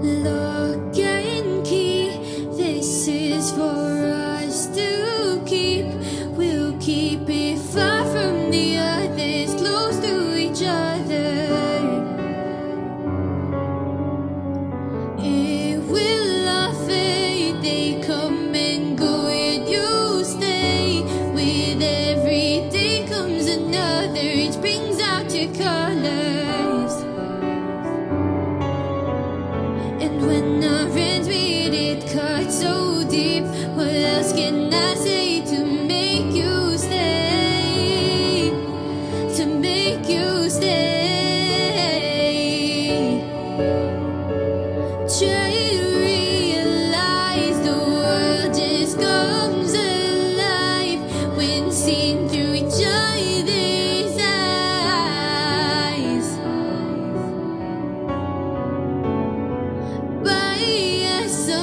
Lock and key, this is for us to keep. We'll keep it far from the others, close to each other. It will all fade, they come and go, and you stay. With every day comes another, it brings out your color. And when our friends meet, it cuts so deep. What else can I say